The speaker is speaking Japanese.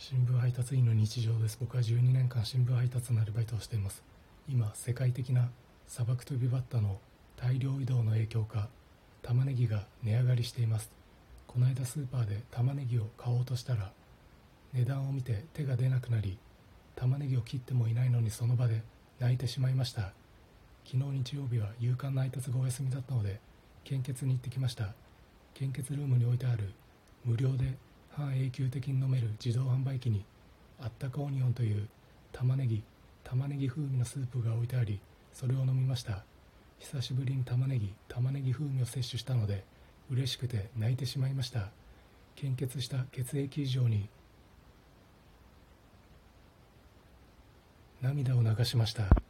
新聞配達員の日常です。僕は12年間新聞配達のアルバイトをしています。今世界的な砂漠飛びバッタの大量移動の影響か玉ねぎが値上がりしています。この間スーパーで玉ねぎを買おうとしたら値段を見て手が出なくなり玉ねぎを切ってもいないのにその場で泣いてしまいました。昨日日曜日は夕刊の配達がお休みだったので献血に行ってきました。献血ルームに置いてある無料で半永久的に飲める自動販売機にあったかオニオンという玉ねぎ玉ねぎ風味のスープが置いてありそれを飲みました。久しぶりに玉ねぎ玉ねぎ風味を摂取したので嬉しくて泣いてしまいました。献血した血液以上に涙を流しました。